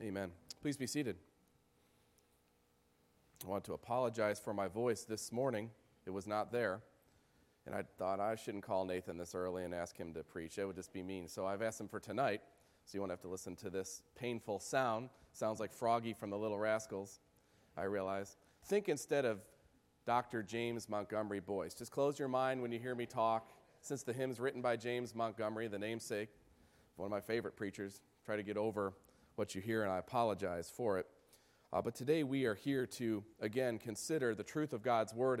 Amen. Please be seated. I want to apologize for my voice this morning. It was not there. And I thought I shouldn't call Nathan this early and ask him to preach. It would just be mean. So I've asked him for tonight, so you won't have to listen to this painful sound. Sounds like Froggy from the Little Rascals, I realize. Think instead of Dr. James Montgomery Boice. Just close your mind when you hear me talk. Since the hymn's written by James Montgomery, the namesake, one of my favorite preachers, try to get over what you hear, and I apologize for it. Uh, but today we are here to, again, consider the truth of God's Word